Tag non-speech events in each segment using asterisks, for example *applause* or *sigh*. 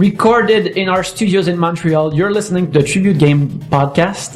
recorded in our studios in Montreal. You're listening to the Tribute Game podcast.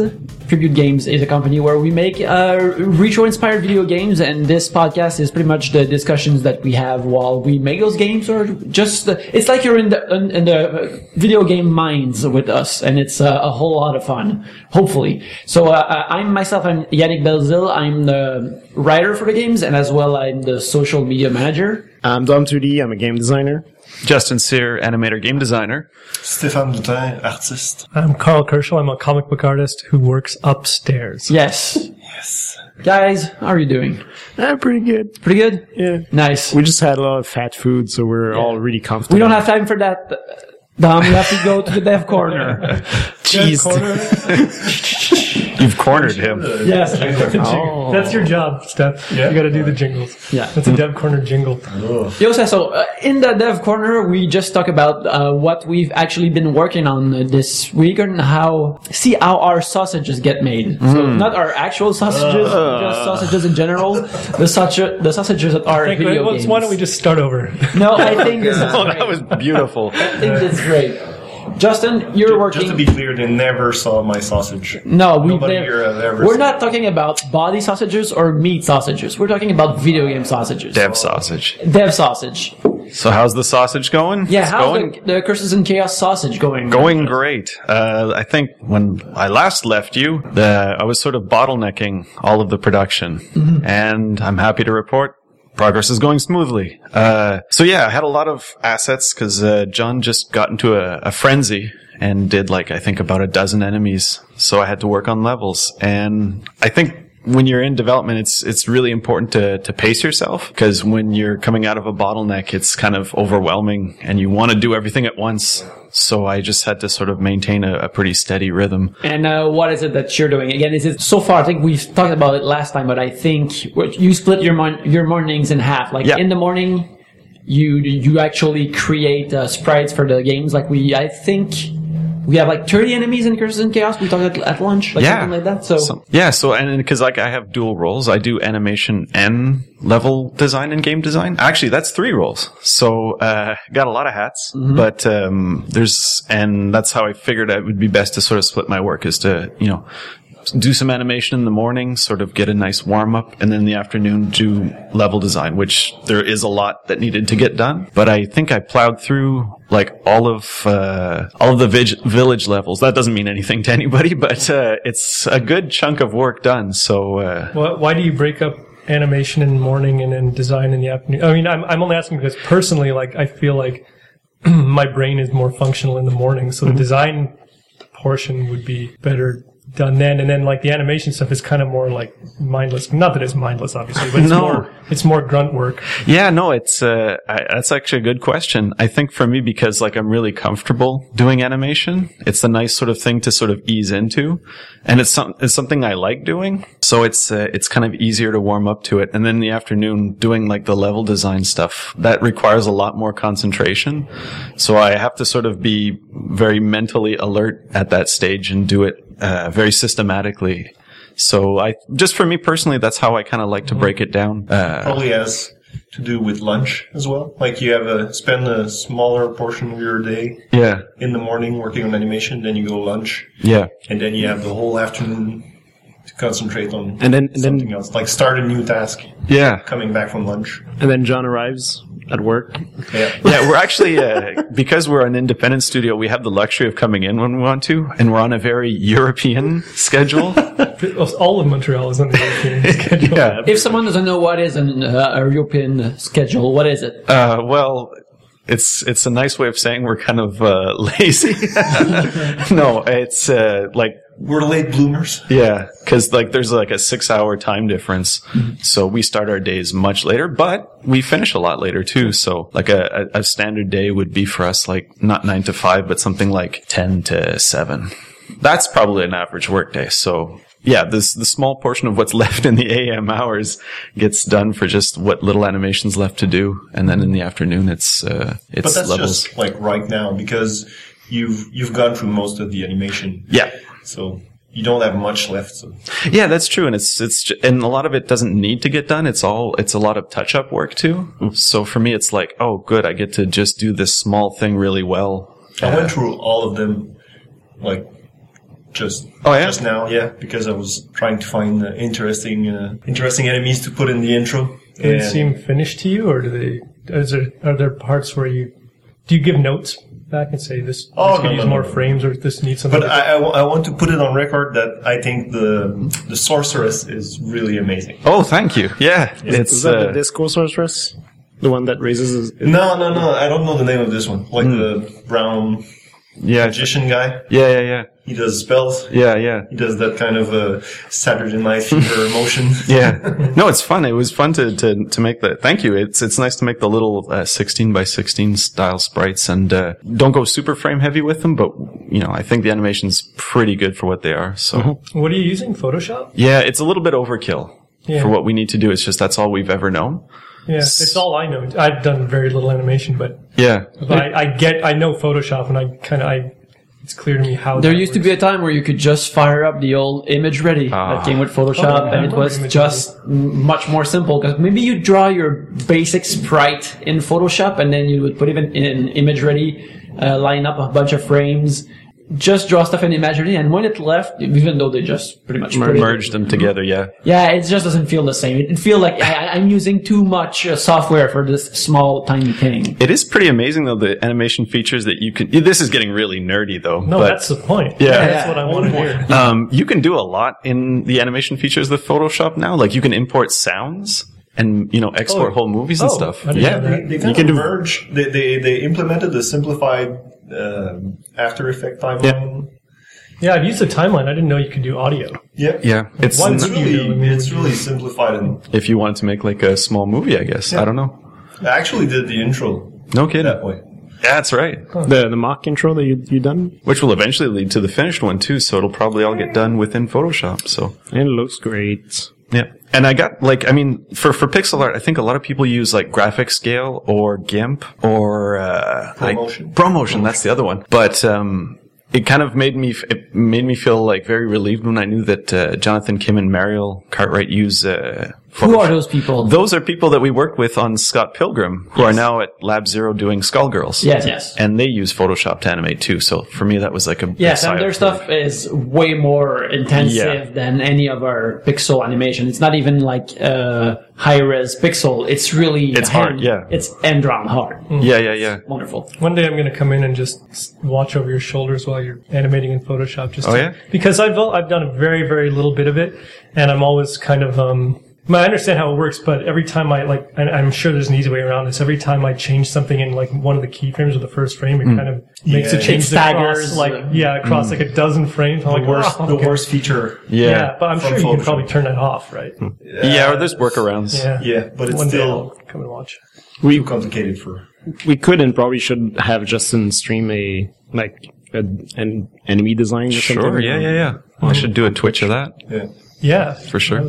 Tribute Games is a company where we make uh, retro-inspired video games, and this podcast is pretty much the discussions that we have while we make those games, or just the, it's like you're in the in, in the video game minds with us, and it's uh, a whole lot of fun. Hopefully, so uh, I'm myself. I'm Yannick Belzil. I'm the writer for the games, and as well, I'm the social media manager. I'm Dom 2D. I'm a game designer. Justin Cyr, animator, game designer. Stéphane Boutin, artiste. I'm Karl Kerschl. I'm a comic book artist who works upstairs. Yes, Yes. guys, how are you doing? Eh, pretty good. Pretty good. Yeah. Nice. We just had a lot of fat food, so we're all really comfortable. We don't have time for that. Dom, we have to go to the dev corner. *laughs* Jeez. *laughs* You've cornered him. *laughs* Yes, Oh. that's your job, Steph. Yeah. You got to do the jingles. Yeah. That's a Dev Corner jingle. Yo, so uh, in the dev corner, we just talk about uh, what we've actually been working on uh, this week and how see how our sausages get made. So not our actual sausages, just sausages in general. The sausage, the sausages that are video let's- games. why don't we just start over? No, I *laughs* think this is Oh, great. that was beautiful. I think this is great. Justin, you're working. Just to be clear, they never saw my sausage. no, we Nobody never- here have ever We're not talking about body sausages or meat sausages. We're talking about video game sausages. Dev sausage. Dev sausage. So how's the sausage going? Yeah, It's how's going the, the Curses and Chaos sausage going? going great. Uh, I think when I last left you, the, I was sort of bottlenecking all of the production, Mm-hmm. and I'm happy to report. Progress is going smoothly. Uh, so yeah, I had a lot of assets because uh, John just got into a, a frenzy and did like I think about a dozen enemies. So I had to work on levels, and I think when you're in development, it's it's really important to to pace yourself because when you're coming out of a bottleneck, it's kind of overwhelming, and you want to do everything at once. So I just had to sort of maintain a, a pretty steady rhythm. And uh, what is it that you're doing? Again, is it so far? I think we've talked about it last time, but I think you split your mon- your mornings in half. Like Yeah. in the morning, you you actually create uh, sprites for the games. Like we, I think we have like 30 enemies in Curses and Chaos. We talked at, at lunch, like yeah, something like that. So, Some- yeah. So and because like I have dual roles, I do animation and level design and game design. Actually, that's three roles. So uh, got a lot of hats, Mm-hmm. but um, there's and that's how I figured it would be best to sort of split my work is to you know do some animation in the morning, sort of get a nice warm up, and then in the afternoon do level design, which there is a lot that needed to get done. But I think I plowed through like all of uh, all of the vig- village levels. That doesn't mean anything to anybody, *laughs* but uh, it's a good chunk of work done. So uh, Why, why do you break up animation in the morning and then design in the afternoon? I mean, I'm, I'm only asking because personally, like, I feel like *clears throat* my brain is more functional in the morning, so the design portion would be better done then, and then like the animation stuff is kind of more like mindless. Not that it's mindless, obviously, but it's No. more it's more grunt work. Yeah, no, it's uh, I, that's actually a good question. I think for me because like I'm really comfortable doing animation, it's a nice sort of thing to sort of ease into, and it's some it's something I like doing. So it's uh, it's kind of easier to warm up to it. And then in the afternoon, doing like the level design stuff that requires a lot more concentration. So I have to sort of be very mentally alert at that stage and do it uh, very systematically. So I just for me personally, that's how I kind of like to break it down. Uh, Probably has to do with lunch as well. Like you have a spend a smaller portion of your day yeah. in the morning working on animation, then you go lunch, Yeah. and then you have the whole afternoon to concentrate on And then, and something then, else. Like start a new task Yeah. coming back from lunch. and then John arrives at work. Yeah. Yeah, we're actually, uh, because we're an independent studio, we have the luxury of coming in when we want to, and we're on a very European schedule. *laughs* All of Montreal is on the European *laughs* schedule. yeah. if someone doesn't know what is an, uh, a European schedule, what is it? Uh, well, it's, it's a nice way of saying we're kind of, uh, *laughs* lazy. no, it's, uh, like, We're late bloomers. Yeah, because like there's like a six hour time difference, so we start our days much later, but we finish a lot later too. So like a, a, standard day would be for us like not nine to five, but something like ten to seven. That's probably an average workday. So yeah, this the small portion of what's *laughs* left in the AM hours gets done for just what little animations left to do, and then in the afternoon it's uh, But that's levels. just like right now because you've you've gone through most of the animation. yeah. So you don't have much left. So Yeah, that's true, and it's it's and a lot of it doesn't need to get done. It's all it's a lot of touch up work too. So for me, it's like, oh, good, I get to just do this small thing really well. I went through all of them, like just Oh, yeah? just now, yeah, because I was trying to find uh, interesting uh, interesting enemies to put in the intro. Do they seem finished to you, or do they? Is there are there parts where you do you give notes back and say this, Oh, this could no, use no, more no. frames, or this needs something? But I, I, want to put it on record that I think the the sorceress is really amazing. Oh, thank you. Yeah, Is it's that uh, the disco sorceress? The one that raises his. No, no, no. I don't know the name of this one. Like the brown yeah, magician guy. yeah, yeah, yeah, He does spells. yeah, yeah. He does that kind of uh, Saturday Night Fever *laughs* motion. Yeah, *laughs* no, it's fun. It was fun to, to, to make the. Thank you. It's it's nice to make the little uh, sixteen by sixteen style sprites, and uh, don't go super frame heavy with them. But you know, I think the animation's pretty good for what they are. So what are you using? Photoshop? yeah, it's a little bit overkill Yeah. for what we need to do. It's just that's all we've ever known. Yeah, it's all I know. I've done very little animation, but Yeah, I, I get I know Photoshop, and I kind of I. It's clear to me how There that used to be a time where you could just fire up the old ImageReady Ah. that came with Photoshop, Oh, yeah, and it was just m- much more simple. Because maybe you draw your basic sprite in Photoshop, and then you would put it in, in ImageReady, uh, line up a bunch of frames, just draw stuff in ImageReady, and when it left, even though they just pretty much put it- merged them together. Yeah, yeah, it just doesn't feel the same. It, it feel like I, I'm using too much uh, software for this small tiny thing. it is pretty amazing though the animation features that you can. This is getting really nerdy though. No, but, that's the point. Yeah. that's what I want to hear. Um, you can do a lot in the animation features with Photoshop now. Like you can import sounds and you know export Oh. whole movies and Oh, stuff. Yeah, They, they kind can of do- merge. They, they they implemented the simplified um After Effect timeline. Yeah, I've used the timeline. I didn't know you could do audio. Yeah. yeah. It's One It's n- studio, I really mean, it's really simplified and if you wanted to make like a small movie, I guess. I don't know. I actually did the intro No kidding. that way. That's right. The the mock intro that you you done, Which will eventually lead to the finished one too. So it'll probably all get done within Photoshop. So and it looks great. Yeah. And I got like, I mean, for for pixel art, I think a lot of people use like GraphicsGale or GIMP or uh, like- ProMotion. ProMotion. That's the other one. But um, it kind of made me it made me feel like very relieved when I knew that uh, Jonathan Kim and Mariel Cartwright use. Uh, Who are those people? Those are people that we worked with on Scott Pilgrim, who are now at Lab Zero doing Skullgirls. Yes, yes. And they use Photoshop to animate too. So for me, that was like a big Yes, sigh and their of stuff is way more intensive Yeah. than any of our pixel animation. It's not even like uh, high res pixel. It's really It's hand- hard, yeah. It's end drawn hard. Yeah, yeah, yeah. Wonderful. One day I'm going to come in and just watch over your shoulders while you're animating in Photoshop. Just Oh, to- yeah? because I've I've done a very very little bit of it, and I'm always kind of um. I understand how it works, but every time I like, and I'm sure there's an easy way around this. Every time I change something in like one of the keyframes of the first frame, it hmm. kind of makes Yeah. it change It the staggers, across, like yeah across hmm. like a dozen frames. I'm like, The worst, "Oh, the okay." worst feature. Yeah. Yeah, but I'm From sure you can probably turn that off, right? Hmm. Yeah, or there's workarounds. Yeah, Yeah, but it's One day still I'll come and watch. We too complicated for. we could and probably should have Justin stream a like a, an enemy design or Sure. something. Yeah, yeah, yeah. I should do a Twitch of that Yeah. Yeah, for sure.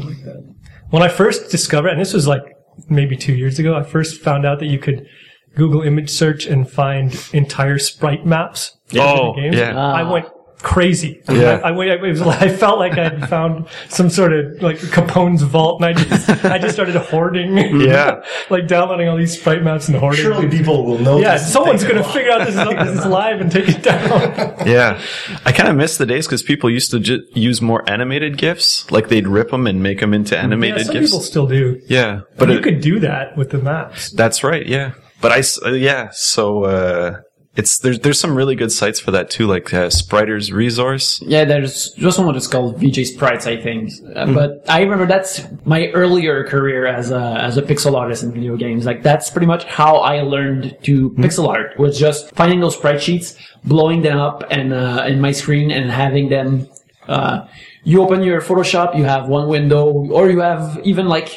When I first discovered, and this was like maybe two years ago, I first found out that you could Google image search and find entire sprite maps. for Oh, the games. yeah. Ah. I went crazy. Yeah. I, I, it was, *laughs* I felt like I had found some sort of like Capone's vault, and I just, I just started hoarding. Yeah. *laughs* like downloading all these sprite maps and hoarding. Surely people will know. yeah, someone's gonna figure out this is, this is live and take it down. *laughs* Yeah. I kind of miss the days because people used to ju- use more animated GIFs. Like they'd rip them and make them into yeah, animated some GIFs. people still do. yeah. But But you it- could do that with the maps. that's right. Yeah. But I uh, yeah. So, uh, it's, there's, there's some really good sites for that too, like, uh, Spriter's Resource. Yeah, there's just one that's called VJ Sprites, I think. Uh, Mm-hmm. But I remember that's my earlier career as a as a pixel artist in video games. Like that's pretty much how I learned to Mm-hmm. pixel art was just finding those sprite sheets, blowing them up and uh, in my screen, and having them. Uh, you open your Photoshop, you have one window, or you have even like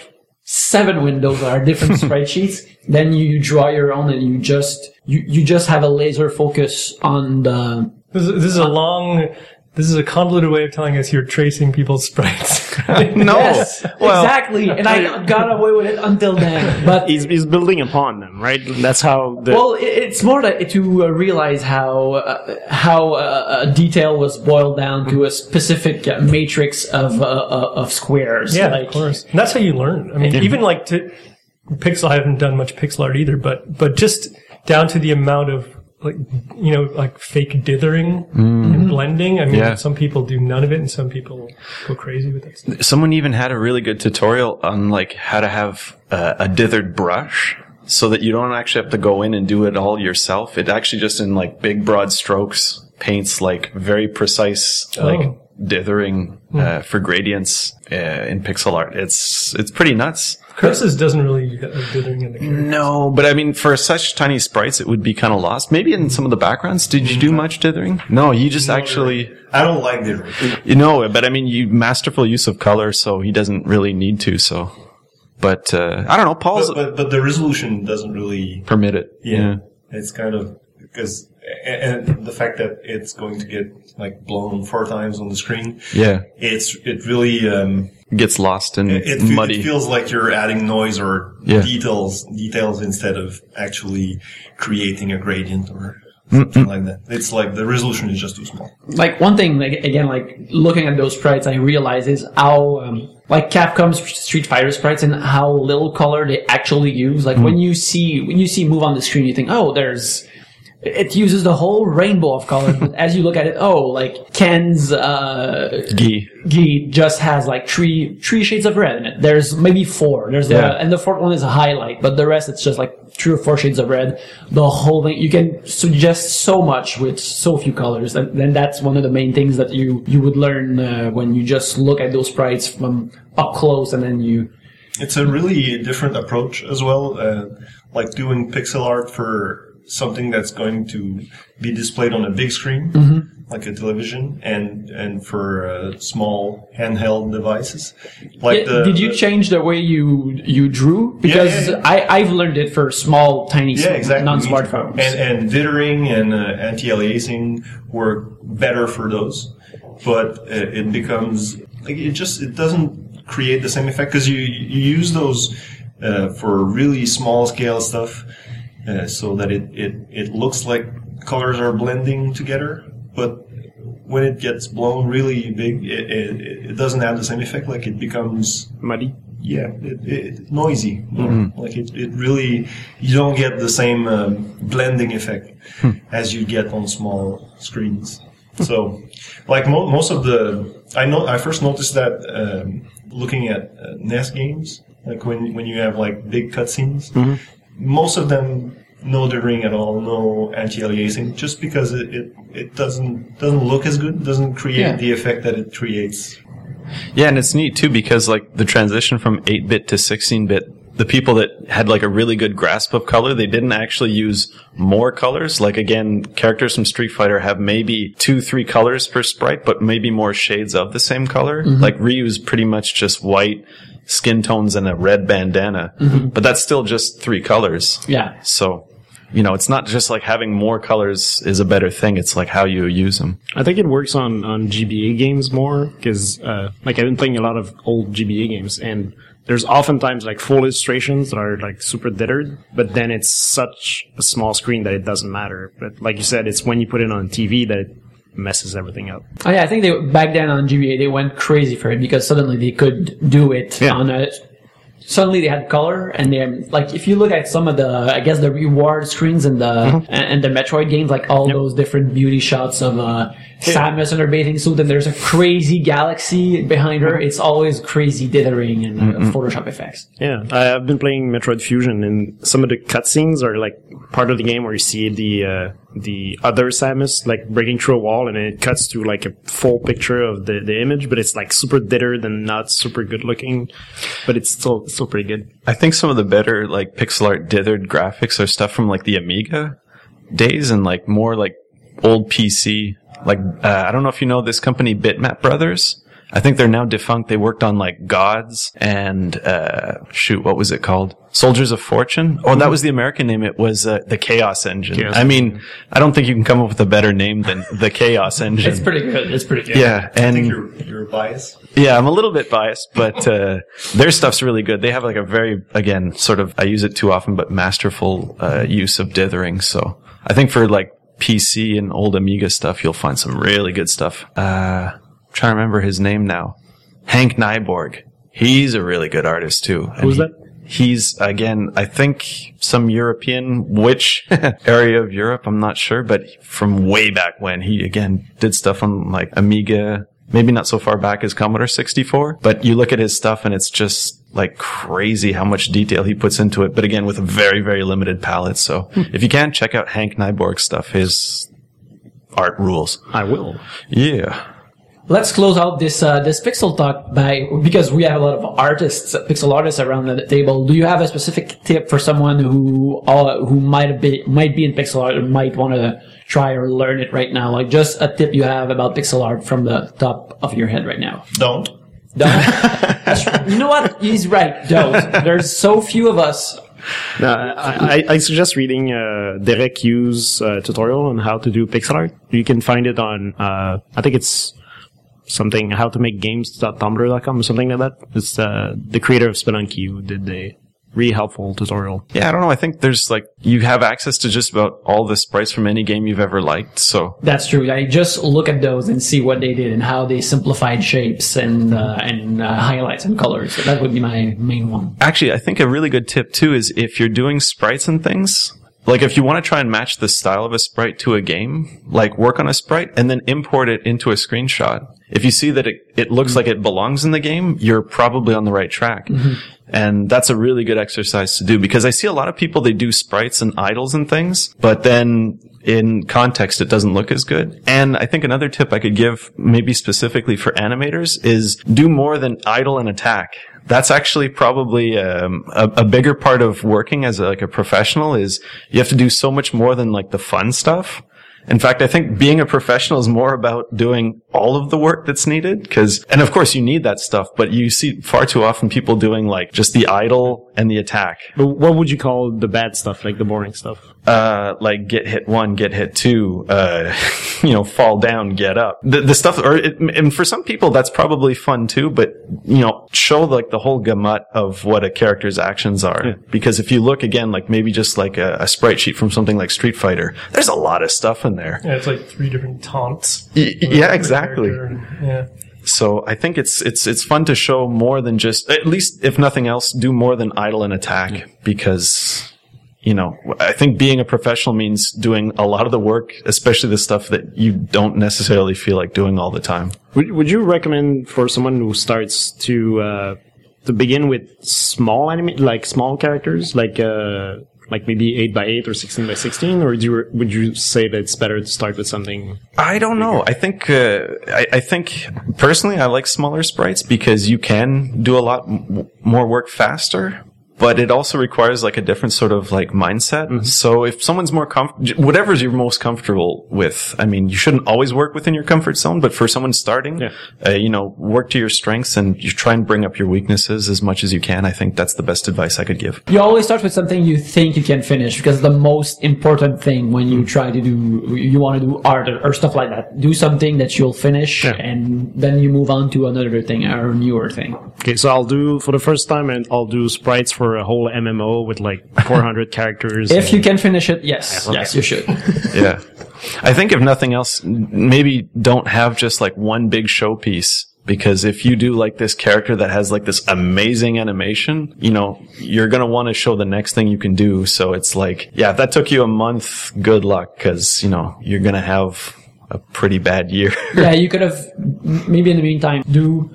seven windows are different *laughs* spreadsheets. Then you draw your own, and you just you you just have a laser focus on the This is, this is a long. This is a convoluted way of telling us you're tracing people's sprites. *laughs* No. *laughs* Yes, Well, exactly. And I got away with it until then. But He's, he's building upon them, right? That's how the well, it, it's more to, to uh, realize how uh, how uh, a detail was boiled down to a specific uh, matrix of uh, uh, of squares. yeah, like, of course. And that's how you learn. I mean, even like to pixel. I haven't done much pixel art either, but but just down to the amount of like you know like fake dithering and blending. I mean, Yeah. some people do none of it, and some people go crazy with that stuff. Someone even had a really good tutorial on like how to have uh, a dithered brush so that you don't actually have to go in and do it all yourself. It actually just in like big broad strokes paints like very precise like Oh. dithering uh, for gradients uh, in pixel art. It's it's pretty nuts. Curses doesn't really get dithering in the character. No, but I mean, for such tiny sprites, it would be kind of lost. Maybe in some of the backgrounds. Did you do much dithering? No, you just actually, I don't like the you know, but I mean, you masterful use of color, so he doesn't really need to. So, but uh, I don't know. Paul's but, but but the resolution doesn't really permit it. yeah, it's kind of because and and the fact that it's going to get like blown four times on the screen yeah, it's it really um gets lost and it, fe- muddy. it feels like you're adding noise or Yeah. details details instead of actually creating a gradient or something like that. It's like the resolution is just too small. Like one thing like again like looking at those sprites i realize is how um, like capcom's street fighter sprites and how little color they actually use. Like when you see when you see move on the screen you think oh there's it uses the whole rainbow of colors but as you look at it oh like ken's uh Gee. Gi just has like three three shades of red in it. There's maybe four. There's Yeah. a, and the fourth one is a highlight, but the rest it's just like three or four shades of red. The whole thing you can suggest so much with so few colors, and then that's one of the main things that you you would learn uh, when you just look at those sprites from up close, and then you It's a really different approach as well, uh, like doing pixel art for something that's going to be displayed on a big screen, like a television, and and for uh, small handheld devices. Like Yeah, did you the- change the way you you drew? Because yeah, I I've learned it for small, tiny, Yeah, exactly. non-smartphones. And, and dithering and uh, anti-aliasing work better for those, but uh, it becomes like it just it doesn't create the same effect because you you use those uh, for really small scale stuff, uh, so that it, it it looks like colors are blending together, but when it gets blown really big, it, it, it doesn't have the same effect. Like it becomes Muddy. yeah, it, it, noisy. Like it, it really, you don't get the same um, blending effect as you get on small screens. So, like mo- most of the, I know I first noticed that um, looking at uh, NES games, like when when you have like big cutscenes, most of them no dithering at all, no anti-aliasing, just because it, it, it doesn't doesn't look as good, doesn't create Yeah. the effect that it creates. Yeah, and it's neat too because like the transition from 8-bit to 16-bit, the people that had like a really good grasp of color, they didn't actually use more colors. Like again, characters from Street Fighter have maybe two, three colors per sprite, but maybe more shades of the same color. Mm-hmm. Like Ryu's pretty much just white skin tones and a red bandana, mm-hmm. but that's still just three colors. yeah, So, you know, it's not just like having more colors is a better thing. It's like how you use them. I think it works on, on GBA games more because, uh, like I've been playing a lot of old GBA games and there's oftentimes like full illustrations that are like super dithered, but then it's such a small screen that it doesn't matter. But like you said, it's when you put it on TV that it messes everything up. Oh yeah, I think they back then on GBA they went crazy for it because suddenly they could do it Yeah. on a. Suddenly they had color, and they're like if you look at some of the I guess the reward screens and the Mm-hmm. and, the Metroid games, like all those different beauty shots of uh, Samus in her bathing suit, and there's a crazy galaxy behind Mm-hmm. her. It's always crazy dithering and uh, Photoshop effects. Yeah, I- I've been playing Metroid Fusion, and some of the cutscenes are like part of the game where you see the uh, the other Samus like breaking through a wall, and it cuts to like a full picture of the, the image, but it's like super dithered and not super good looking, but it's still still pretty good. I think some of the better like pixel art dithered graphics are stuff from like the Amiga days and like more like old PC. Like uh, I don't know if you know this company Bitmap Brothers. I think they're now defunct. They worked on like Gods and uh, shoot, what was it called? Soldiers of Fortune. Oh, that was the American name. It was uh, the Chaos Engine. Chaos I mean, I don't think you can come up with a better name than the Chaos *laughs* Engine. It's pretty good. It's pretty good. yeah, I and think you're, you're biased. yeah, I'm a little bit biased, but uh, their stuff's really good. They have like a very, again, sort of, I use it too often, but masterful uh, use of dithering. So I think for like PC and old Amiga stuff, you'll find some really good stuff. Uh, I'm trying to remember his name now. Henk Nieborg. He's a really good artist too. And Who's he- that? He's again, I think some European, which *laughs* area of Europe, I'm not sure, but from way back when he again did stuff on like Amiga, maybe not so far back as Commodore 64, but you look at his stuff and it's just like crazy how much detail he puts into it. But again, with a very, very limited palette. So hmm. if you can check out Henk Nieborg's stuff, his art rules. I will. Yeah. Let's close out this uh, this pixel talk by because we have a lot of artists, pixel artists around the table. Do you have a specific tip for someone who uh, who might be might be in pixel art or might want to try or learn it right now? Like just a tip you have about pixel art from the top of your head right now. Don't. Don't. *laughs* you know what? He's right. Don't. There's so few of us. No, I, I, I suggest reading uh, Derek Yu's uh, tutorial on how to do pixel art. You can find it on, uh, I think it's something, how to make games.tumblr.com or something like that. It's uh, the creator of Spelunky who did a really helpful tutorial. Yeah, I don't know. I think there's like, you have access to just about all the sprites from any game you've ever liked. So That's true. I just look at those and see what they did and how they simplified shapes and uh, and uh, highlights and colors. So that would be my main one. actually, I think a really good tip too is if you're doing sprites and things, like if you want to try and match the style of a sprite to a game, like work on a sprite and then import it into a screenshot. If you see that it, it looks like it belongs in the game, you're probably on the right track. And that's a really good exercise to do because I see a lot of people, they do sprites and idols and things, but then in context, it doesn't look as good. And I think another tip I could give maybe specifically for animators is do more than idle and attack. That's actually probably um, a, a bigger part of working as a, like a professional is you have to do so much more than like the fun stuff. In fact, I think being a professional is more about doing all of the work that's needed. Cause, and of course you need that stuff, but you see far too often people doing like just the idle and the attack. But what would you call the bad stuff, like the boring stuff? Uh, like get hit one, get hit two, uh, *laughs* you know, fall down, get up. The, the stuff, or, it, and for some people that's probably fun too, but, you know, show like the whole gamut of what a character's actions are. Because if you look again, like maybe just like a, a sprite sheet from something like Street Fighter, there's a lot of stuff in there. Yeah, it's like three different taunts. Y- yeah, exactly. Yeah. So I think it's it's it's fun to show more than just at least if nothing else, do more than idle and attack because you know I think being a professional means doing a lot of the work, especially the stuff that you don't necessarily feel like doing all the time. Would, would you recommend for someone who starts to uh, to begin with small anime, like small characters, like uh, like maybe eight by eight or sixteen by sixteen, or do you, would you say that it's better to start with something? I don't know. I think uh, I, I think personally I like smaller sprites because you can do a lot m- more work faster. But it also requires like a different sort of like mindset. So if someone's more comfortable, whatever's you're most comfortable with, I mean, you shouldn't always work within your comfort zone, but for someone starting, Yeah. uh, you know, work to your strengths and you try and bring up your weaknesses as much as you can. I think that's the best advice I could give. You always start with something you think you can finish because the most important thing when you try to do, you want to do art or, or stuff like that. Do something that you'll finish Yeah. and then you move on to another thing or a newer thing. Okay, so I'll do for the first time, and I'll do sprites for a whole MMO with like *laughs* 400 characters. If you can finish it, yes, okay. yes, you should. *laughs* yeah. I think if nothing else, maybe don't have just like one big showpiece. Because if you do like this character that has like this amazing animation, you know, you're going to want to show the next thing you can do. So it's like, yeah, if that took you a month, good luck. Cause, you know, you're going to have a pretty bad year. yeah, *laughs* you could have maybe in the meantime do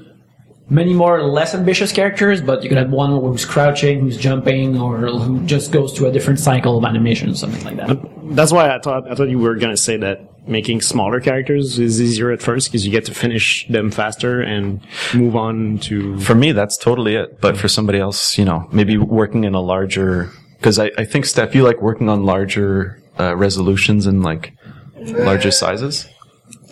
many more less ambitious characters, but you could have one who's crouching, who's jumping, or who just goes to a different cycle of animation, or something like that. That's why I thought I thought you were gonna say that making smaller characters is easier at first because you get to finish them faster and move on to. for me, that's totally it. But for somebody else, you know, maybe working in a larger, cause I, I think Steph, you like working on larger, uh, resolutions and like larger sizes.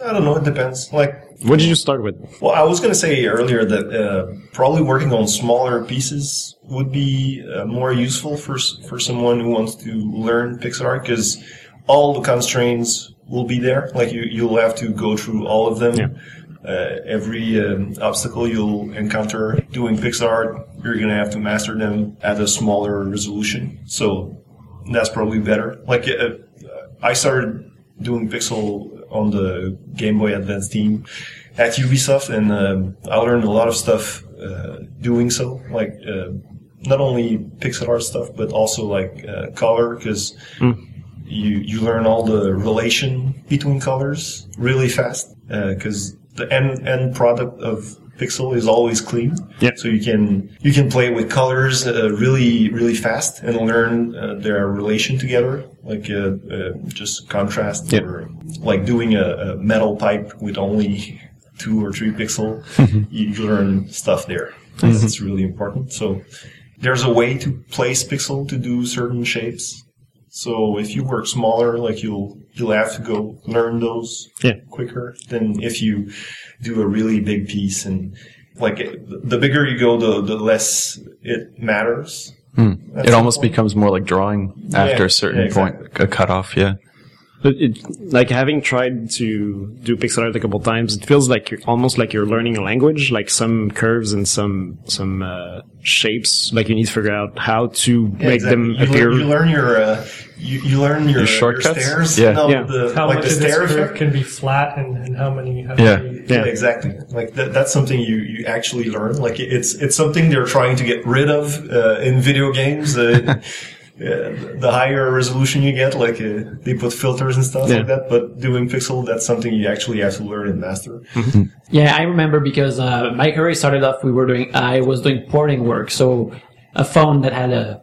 I don't know. It depends. Like, What did you start with? well, I was going to say earlier that uh, probably working on smaller pieces would be uh, more useful for for someone who wants to learn pixel art because all the constraints will be there. Like you, you'll have to go through all of them. Yeah. Uh, every um, obstacle you'll encounter doing pixel art, you're going to have to master them at a smaller resolution. So that's probably better. Like uh, I started doing pixel on the Game Boy Advance team at Ubisoft, and um, I learned a lot of stuff uh, doing so. Like uh, not only pixel art stuff, but also like uh, color, because you you learn all the relation between colors really fast. Because the end end product of pixel is always clean, so you can you can play with colors uh, really really fast and learn uh, their relation together, like uh, uh, just contrast Yeah. or like doing a, a metal pipe with only two or three pixel. you, you learn stuff there. That's really important. So there's a way to place pixel to do certain shapes. So if you work smaller, like you'll you'll have to go learn those Yeah. quicker than if you do a really big piece and like the bigger you go, the the less it matters. At It almost point. becomes more like drawing after Yeah, a certain yeah, point, a cutoff. Yeah. But it, like having tried to do pixel art a couple times, it feels like you're almost like you're learning a language. Like some curves and some some uh, shapes, like you need to figure out how to Yeah, make exactly. them you appear. Learn, you learn your uh, you, you learn your, shortcuts? stairs. Yeah. No, Yeah. The, How like much the of this stair curve effect. can be flat and, and how many you have Yeah. to be Yeah. exactly. Like that, that's something you, you actually learn. Like it's it's something they're trying to get rid of uh, in video games. Uh, *laughs* uh, the higher resolution you get, like uh, they put filters and stuff Yeah. like that. But doing pixel, that's something you actually have to learn and master. Yeah, I remember because uh, my career started off. We were doing. I was doing porting work, so a phone that had a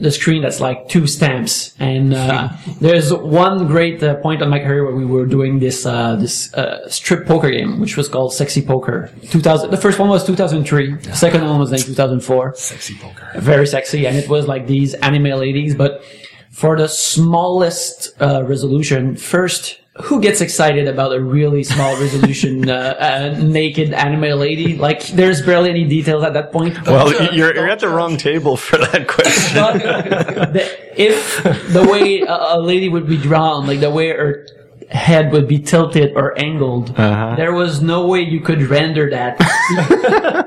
the screen that's like two stamps. And uh, *laughs* there's one great uh, point on my career where we were doing this uh, this uh, strip poker game, which was called Sexy Poker. 2000. The first one was 2003. The second one was in 2004 Sexy poker. very sexy, and it was like these anime ladies. But for the smallest uh, resolution, first, who gets excited about a really small resolution *laughs* uh, uh, naked anime lady? Like, there's barely any details at that point. Well, uh, you're, you're at the wrong table for that question. *laughs* the, if the way a, a lady would be drawn, like the way her head would be tilted or angled, Uh-huh. there was no way you could render that. *laughs*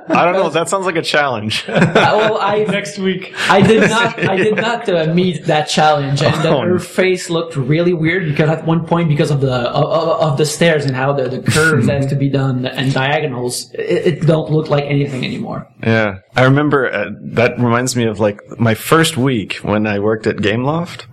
I don't know. That sounds like a challenge. well, I *laughs* next week. I did not. I did not uh, meet that challenge, and Oh, her face looked really weird because at one point, because of the of, of the stairs and how the, the curves has to be done and diagonals, it, it don't look like anything anymore. Yeah, I remember uh, that reminds me of like my first week when I worked at Gameloft.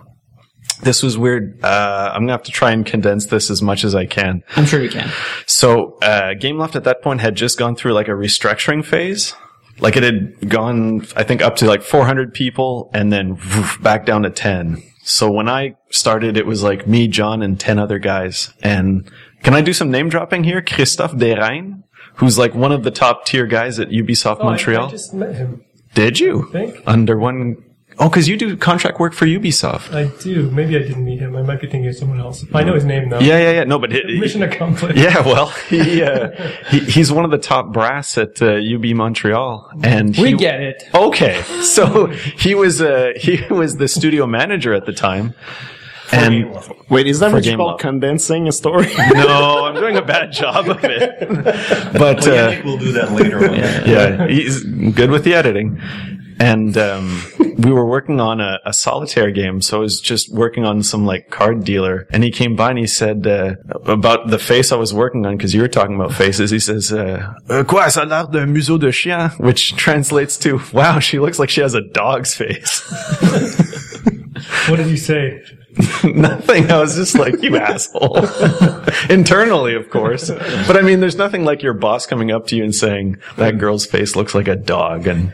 This was weird. Uh, I'm gonna have to try and condense this as much as I can. I'm sure you can. So, uh, Gameloft at that point had just gone through like a restructuring phase. Like it had gone, I think, up to like 400 people and then woof, back down to 10. So when I started, it was like me, John, and 10 other guys. And can I do some name dropping here? Christophe Derennes, who's like one of the top tier guys at Ubisoft Oh, Montreal. I, just met him. Did you? think. Under one oh because you do contract work for Ubisoft. I do. Maybe I didn't meet him. I might be thinking of someone else. I know his name though. Yeah, yeah, yeah. No, but he, Mission accomplished. Yeah, well, he, uh, he he's one of the top brass at uh, UB Montreal, and We he, get it. Okay, so he was uh, he was the studio manager at the time, and Wait, is that For what you Game call condensing a story? *laughs* no, I'm doing a bad job of it. *laughs* But Well, uh, Yannick will do that later on. yeah, he's good with the editing. And um, we were working on a, a solitaire game, so I was just working on some like card dealer. And he came by and he said uh, about the face I was working on because you were talking about faces. He says, uh, "Euh, "Quoi, ça a l'air d'un museau de chien," which translates to, "Wow, she looks like she has a dog's face." What did you say? *laughs* nothing. I was just like, "You asshole." *laughs* Internally, of course, but I mean, there's nothing like your boss coming up to you and saying that girl's face looks like a dog and.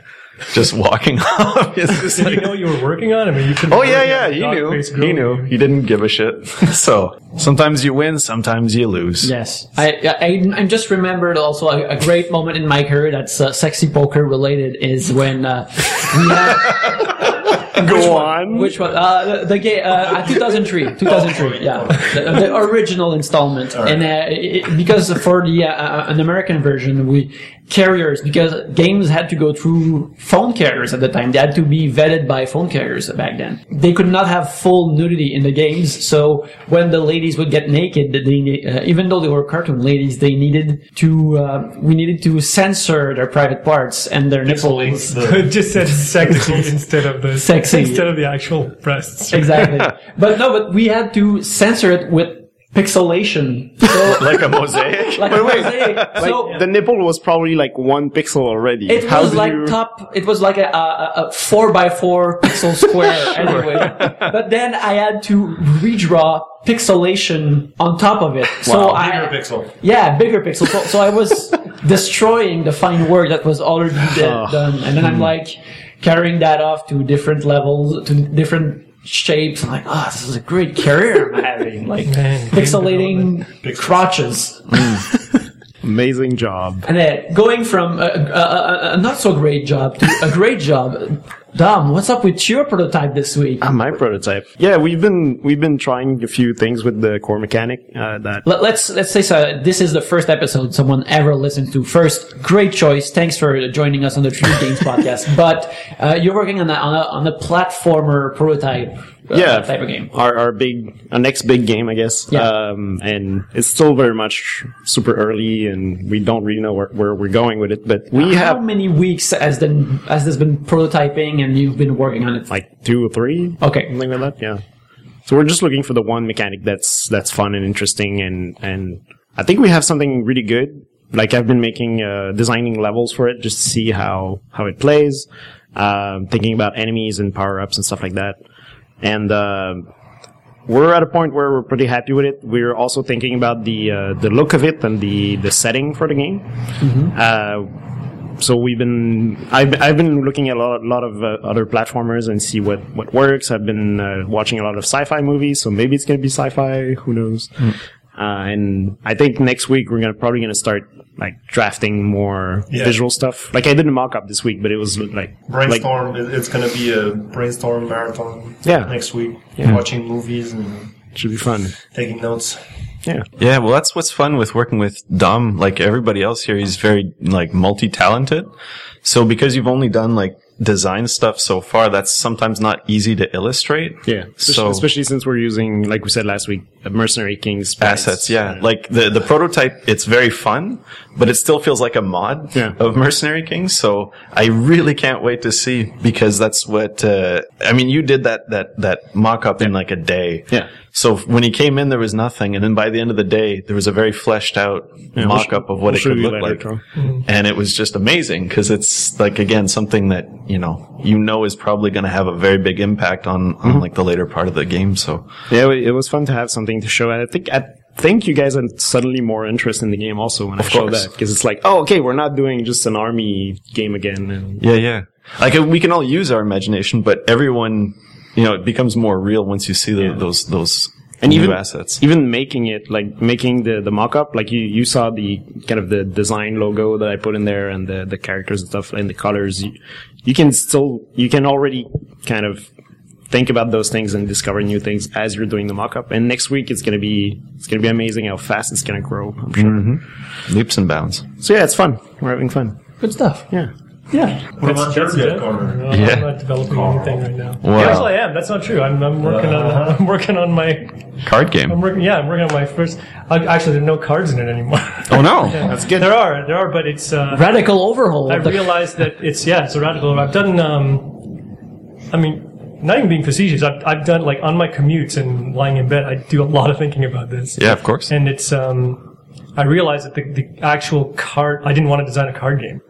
Just walking *laughs* off. It's just Did like, you know what you were working on? I mean, you could. Oh yeah, yeah, he knew. He knew. He didn't give a shit. *laughs* so sometimes you win, sometimes you lose. Yes, I, I I just remembered also a, a great moment in my career that's uh, sexy poker related is when uh, *laughs* we had Go on. which one? Uh, the, the game uh, uh, *laughs* 2003 2003 yeah. the, the original installment. And uh, it, because for the uh, uh, an American version we carriers because games had to go through phone carriers at the time. They had to be vetted by phone carriers back then. They could not have full nudity in the games so when the ladies would get naked they uh, even though they were cartoon ladies they needed to uh, we needed to censor their private parts and their nipples. The- *laughs* just said *laughs* sexy instead of the Sexy. instead *laughs* of the actual breasts. exactly. *laughs* but no, but we had to censor it with pixelation. So, *laughs* like a mosaic. like a mosaic. Like So the nipple was probably like one pixel already. it How was like you- top. It was like a, a, a four by four pixel square anyway. But then I had to redraw pixelation on top of it. So I Bigger pixel. Yeah, bigger pixels. So, so I was destroying the fine work that was already *sighs* de- Oh. done, and then I'm hmm. like carrying that off to different levels, to different shapes. I'm like, ah, this is a great career I'm *laughs* having. Like Man, pixelating Pixels. crotches, amazing job. and then going from a, a, a, a not so great job to a great job. Dom, what's up with your prototype this week? Ah, my prototype. Yeah, we've been we've been trying a few things with the core mechanic. Uh, that Let, let's let's say so. This is the first episode someone ever listened to. First, great choice. Thanks for joining us on the Tribute Games *laughs* podcast. But uh, you're working on a, on a on a platformer prototype. Uh, yeah, type of game. Our our big our next big game, I guess. Yeah. Um, and it's still very much super early, and we don't really know where, where we're going with it. But we How have many weeks has then has this been prototyping and you've been working on it? like two or three. Okay. something like that. Yeah. So we're just looking for the one mechanic that's that's fun and interesting, and and I think we have something really good. Like I've been making uh, designing levels for it just to see how how it plays, um, thinking about enemies and power ups and stuff like that, and. Uh, we're at a point where we're pretty happy with it. We're also thinking about the uh, the look of it and the the setting for the game. Uh, so we've been I've, I've been looking at a lot, lot of uh, other platformers and see what what works. I've been uh, watching a lot of sci-fi movies, so maybe it's gonna be sci-fi. Who knows? Uh, and I think next week we're gonna probably gonna start like drafting more Yeah. visual stuff. Like I did a mock-up this week, but it was like like Brainstorm. it- it's going to be a brainstorm marathon Yeah. next week. Yeah. Watching movies and should be fun. taking notes. Yeah. Yeah, well, that's what's fun with working with Dom. Like everybody else here, he's very like multi-talented. So because you've only done like design stuff so far, that's sometimes not easy to illustrate. Yeah, So especially since we're using, like we said last week, Mercenary Kings assets, yeah. Like the the prototype, it's very fun, but it still feels like a mod Yeah. of Mercenary Kings. So I really can't wait to see because that's what uh, I mean. You did that that that mock up in like a day. Yeah. So when he came in, there was nothing, and then by the end of the day, there was a very fleshed out we'll mock sh- up of what we'll it could look later, like, Troy. and it was just amazing because it's like again something that you know you know is probably going to have a very big impact on Mm-hmm. on like the later part of the game. So Yeah, it was fun to have something to show. And I think I think you guys are suddenly more interested in the game also when I show course. that because it's like, oh, okay, we're not doing just an army game again. And Yeah, yeah. Like uh, we can all use our imagination, but everyone, you know, it becomes more real once you see the, those those and new even assets. even making it like making the the mock up, like you you saw the kind of the design logo that I put in there and the the characters and stuff and the colors. You, you can still you can already kind of think about those things and discover new things as you're doing the mock up. And next week it's gonna be it's gonna be amazing how fast it's gonna grow. I'm sure. Leaps and bounds. So yeah, it's fun. We're having fun. Good stuff. Yeah. Yeah. What about your That's good it. corner? No, Yeah. I'm not developing anything right now. Wow. Actually, I am. That's not true. I'm, I'm working on. *laughs* I'm working on my. Card I'm game. working. Yeah, I'm working on my first. Uh, actually, there are no cards in it anymore. *laughs* Oh no. That's good. there are. There are, but it's. Uh, Radical overhaul. I of realized that it's yeah, it's a radical. Overhaul. I've done. Um, I mean, not even being facetious. I've I've done like on my commutes and lying in bed. I do a lot of thinking about this. Yeah, of course. And it's. Um, I realized that the, the actual card. I didn't want to design a card game,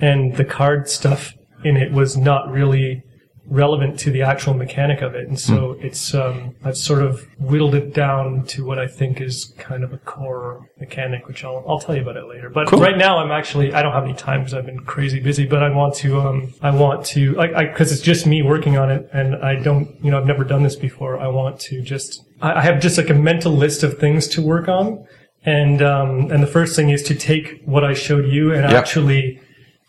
and the card stuff in it was not really relevant to the actual mechanic of it. And so it's. Um, I've sort of whittled it down to what I think is kind of a core mechanic, which I'll I'll tell you about it later. But right now, I'm actually I don't have any time because I've been crazy busy. But I want to. Um, I want to. I because it's just me working on it, and I don't. You know, I've never done this before. I want to just. I I have just like a mental list of things to work on. And um, and the first thing is to take what I showed you and Yeah. actually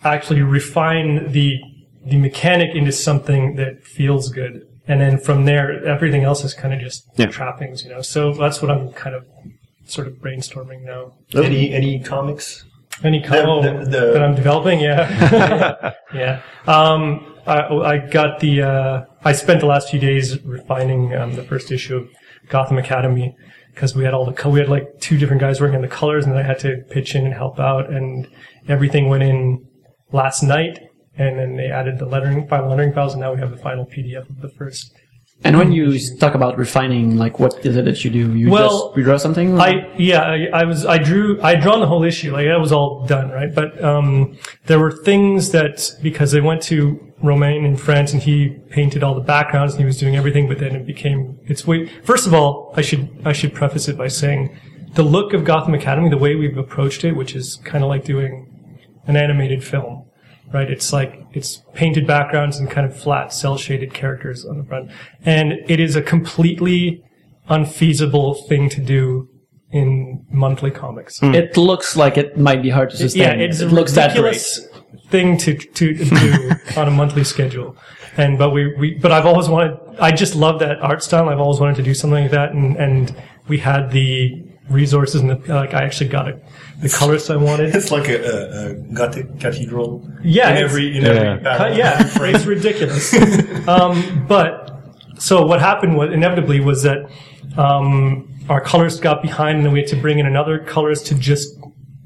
actually refine the the mechanic into something that feels good. And then from there, everything else is kind of just Yeah. trappings, you know. So that's what I'm kind of sort of brainstorming now. Any any comics? Any co- The- the- the- that I'm developing, yeah, *laughs* *laughs* yeah. Um, I, I got the. Uh, I spent the last few days refining um, the first issue of Gotham Academy because we had all the co- we had like two different guys working on the colors, and then I had to pitch in and help out, and everything went in last night, and then they added the lettering, final lettering files, and now we have the final PDF of the first And when you talk about refining, like what is it that you do? You Well, just redraw something? I yeah, I, I was I drew I drawn the whole issue like that was all done right, but um, there were things that because they went to Romain in France and he painted all the backgrounds and he was doing everything, but then it became it's way. First of all, I should I should preface it by saying the look of Gotham Academy, the way we've approached it, which is kind of like doing an animated film, right? It's like it's painted backgrounds and kind of flat cell shaded characters on the front, and it is a completely unfeasible thing to do in monthly comics. Hmm. it looks like it might be hard to sustain. Yeah, it's it looks that great. thing to to do *laughs* on a monthly schedule. And but we, we but I've always wanted I just love that art style. I've always wanted to do something like that and and we had the resources and the, like I actually got it the colors I wanted. *laughs* It's like a, a, a Gothic cathedral. Yeah, in every in Yeah. every panel. yeah, it's ridiculous. *laughs* um, but so what happened was inevitably was that um, our colors got behind, and then we had to bring in another colorist to just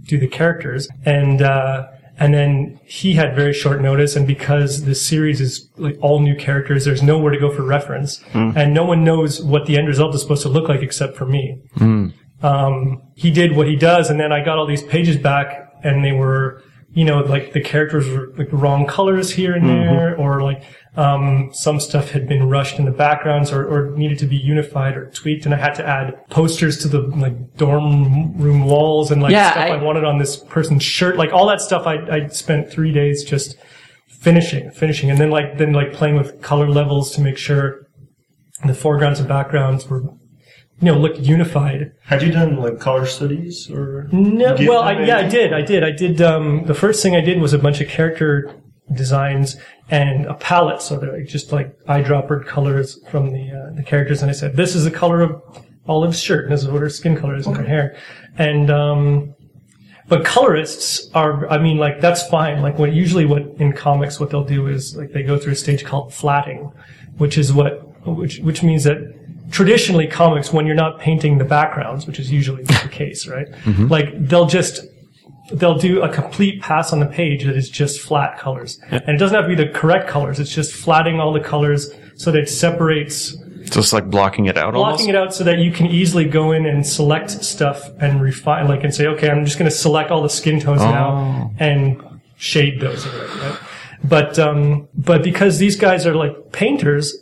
do the characters, and uh, and then he had very short notice, and because this series is like all new characters, there's nowhere to go for reference, and no one knows what the end result is supposed to look like except for me um, he did what he does, and then I got all these pages back, and they were, you know, like the characters were like the wrong colors here and there, or like um, some stuff had been rushed in the backgrounds, or, or needed to be unified or tweaked, and I had to add posters to the like dorm room walls and like Yeah, stuff I, I- wanted on this person's shirt, like all that stuff. I I spent three days just finishing, finishing, and then like then like playing with color levels to make sure the foregrounds and backgrounds were. You know, looked unified. Had you done like color studies or? No, well, I, yeah, I did. I did. I did. Um, the first thing I did was a bunch of character designs and a palette. So they're like, just like eyedropper colors from the uh, the characters. And I said, this is the color of Olive's shirt, and this is what her skin color is in her hair. And um, but colorists are, I mean, like that's fine. Like what usually what in comics what they'll do is like they go through a stage called flatting, which is what which which means that traditionally comics when you're not painting the backgrounds, which is usually the *laughs* case, right? Like they'll just they'll do a complete pass on the page that is just flat colors, and it doesn't have to be the correct colors. It's just flatting all the colors so that it separates Just like blocking it out almost. blocking it out so that you can easily go in and select stuff and refine, like, and say, okay, I'm just going to select all the skin tones now and shade those. Right? But, um, but because these guys are like painters,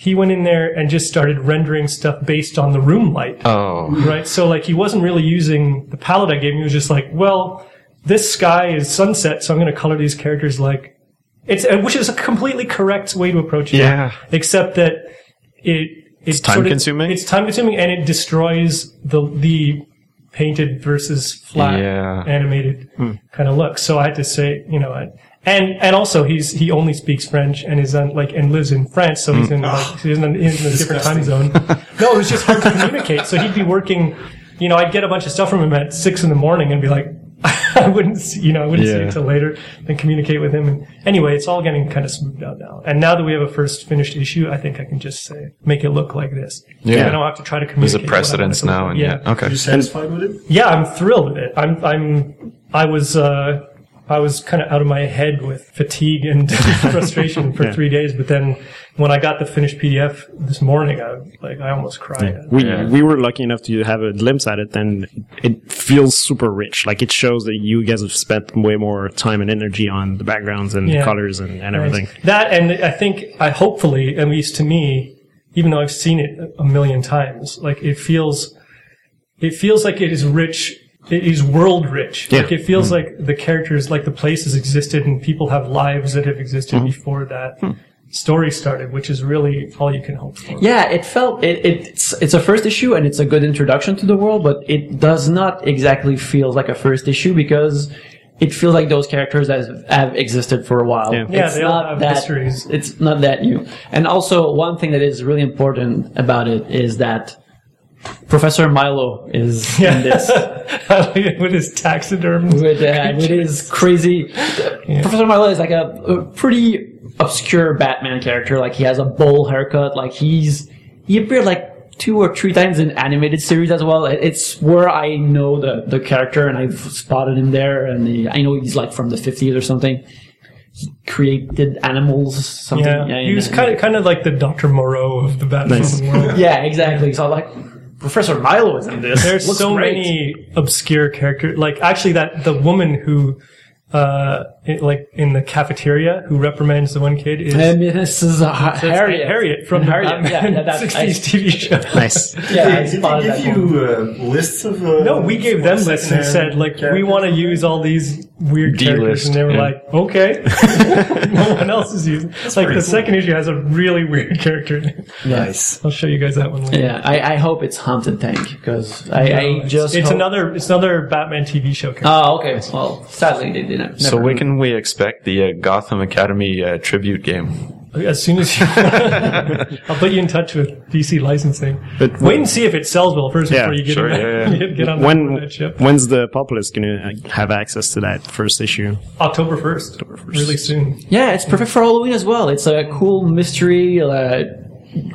he went in there and just started rendering stuff based on the room light. Oh, Right. So like he wasn't really using the palette I gave him. He was just like, well, this sky is sunset, so I'm going to color these characters like it's, uh, which is a completely correct way to approach it. Yeah. Except that it, it's time consuming? It's time consuming and it destroys the, the painted versus flat Yeah. animated kind of look. So I had to say, you know, I, and and also he's he only speaks French and is on like and lives in France, so he's in like he's in, a- he's in a different time zone. No, it was just hard to communicate. So he'd be working. You know, I'd get a bunch of stuff from him at six in the morning and be like, *laughs* I wouldn't, see, you know, I wouldn't see it Yeah. until later. Then communicate with him. And anyway, it's all getting kind of smoothed out now. And now that we have a first finished issue, I think I can just say make it look like this. Yeah. I don't have to try to communicate. there's a what I want it precedence to look now, like. and yeah, okay. You satisfied with it? Yeah, I'm thrilled with it. I'm, I'm, I was, uh, I was kind of out of my head with fatigue and *laughs* frustration for three days. But then when I got the finished PDF this morning, I like, I almost cried. We Yeah. we were lucky enough to have a glimpse at it, and it feels super rich. Like it shows that you guys have spent way more time and energy on the backgrounds and Yeah. colors and, and everything. That, and I think, I hopefully, at least to me, even though I've seen it a million times, like it feels, it feels like it is rich. It is world rich. Yeah. Like it feels hmm. like the characters, like the places existed and people have lives that have existed hmm. before that hmm. story started, which is really all you can hope for. Yeah, it felt it, it's it's a first issue and it's a good introduction to the world, but it does not exactly feel like a first issue because it feels like those characters has, have existed for a while. Yeah. Yeah, it's they all not have that, histories. It's not that new. And also, one thing that is really important about it is that Professor Milo is *laughs* in this. *laughs* with his taxiderms. with, uh, with his crazy. Professor Milo is like a, a pretty obscure Batman character. Like he has a bowl haircut. Like he's he appeared like two or three times in animated series as well. It's where I know the the character and I've spotted him there, and he, I know he's like from the fifties or something. He created animals. Something. Yeah, he was kind of kind of like the Doctor Moreau of the Batman Nice. world. *laughs* Yeah, exactly. So like Professor Milo is in this. There's Looks so great. many obscure characters. Like actually, that the woman who, uh, in, like in the cafeteria, who reprimands the one kid is And this is uh, that's Harriet. Harriet from *laughs* Harriet. the Yeah, Batman yeah, that's 60s I- TV show. Nice. *laughs* Yeah, I Did they give you uh, lists of? Uh, No, we gave them lists and said like we want to use all these weird characters, D-list, and they were yeah. like, okay. *laughs* no one else is using. Like the cool. second issue has a really weird character. in it. Nice. I'll show you guys that one later. Yeah, I, I hope it's Haunted Tank because I, I just it's hope- another it's another Batman TV show. Character. Oh, okay. Well, sadly they didn't. So never- when can we expect the uh, Gotham Academy uh, tribute game? As soon as you, *laughs* I'll put you in touch with DC licensing. But Wait and see if it sells well first Yeah, before you get sure, in yeah, get, *laughs* get on when that ship. when's the populace gonna have access to that first issue? October first, October first. really soon. Yeah, it's perfect for Halloween as well. It's a cool mystery, uh,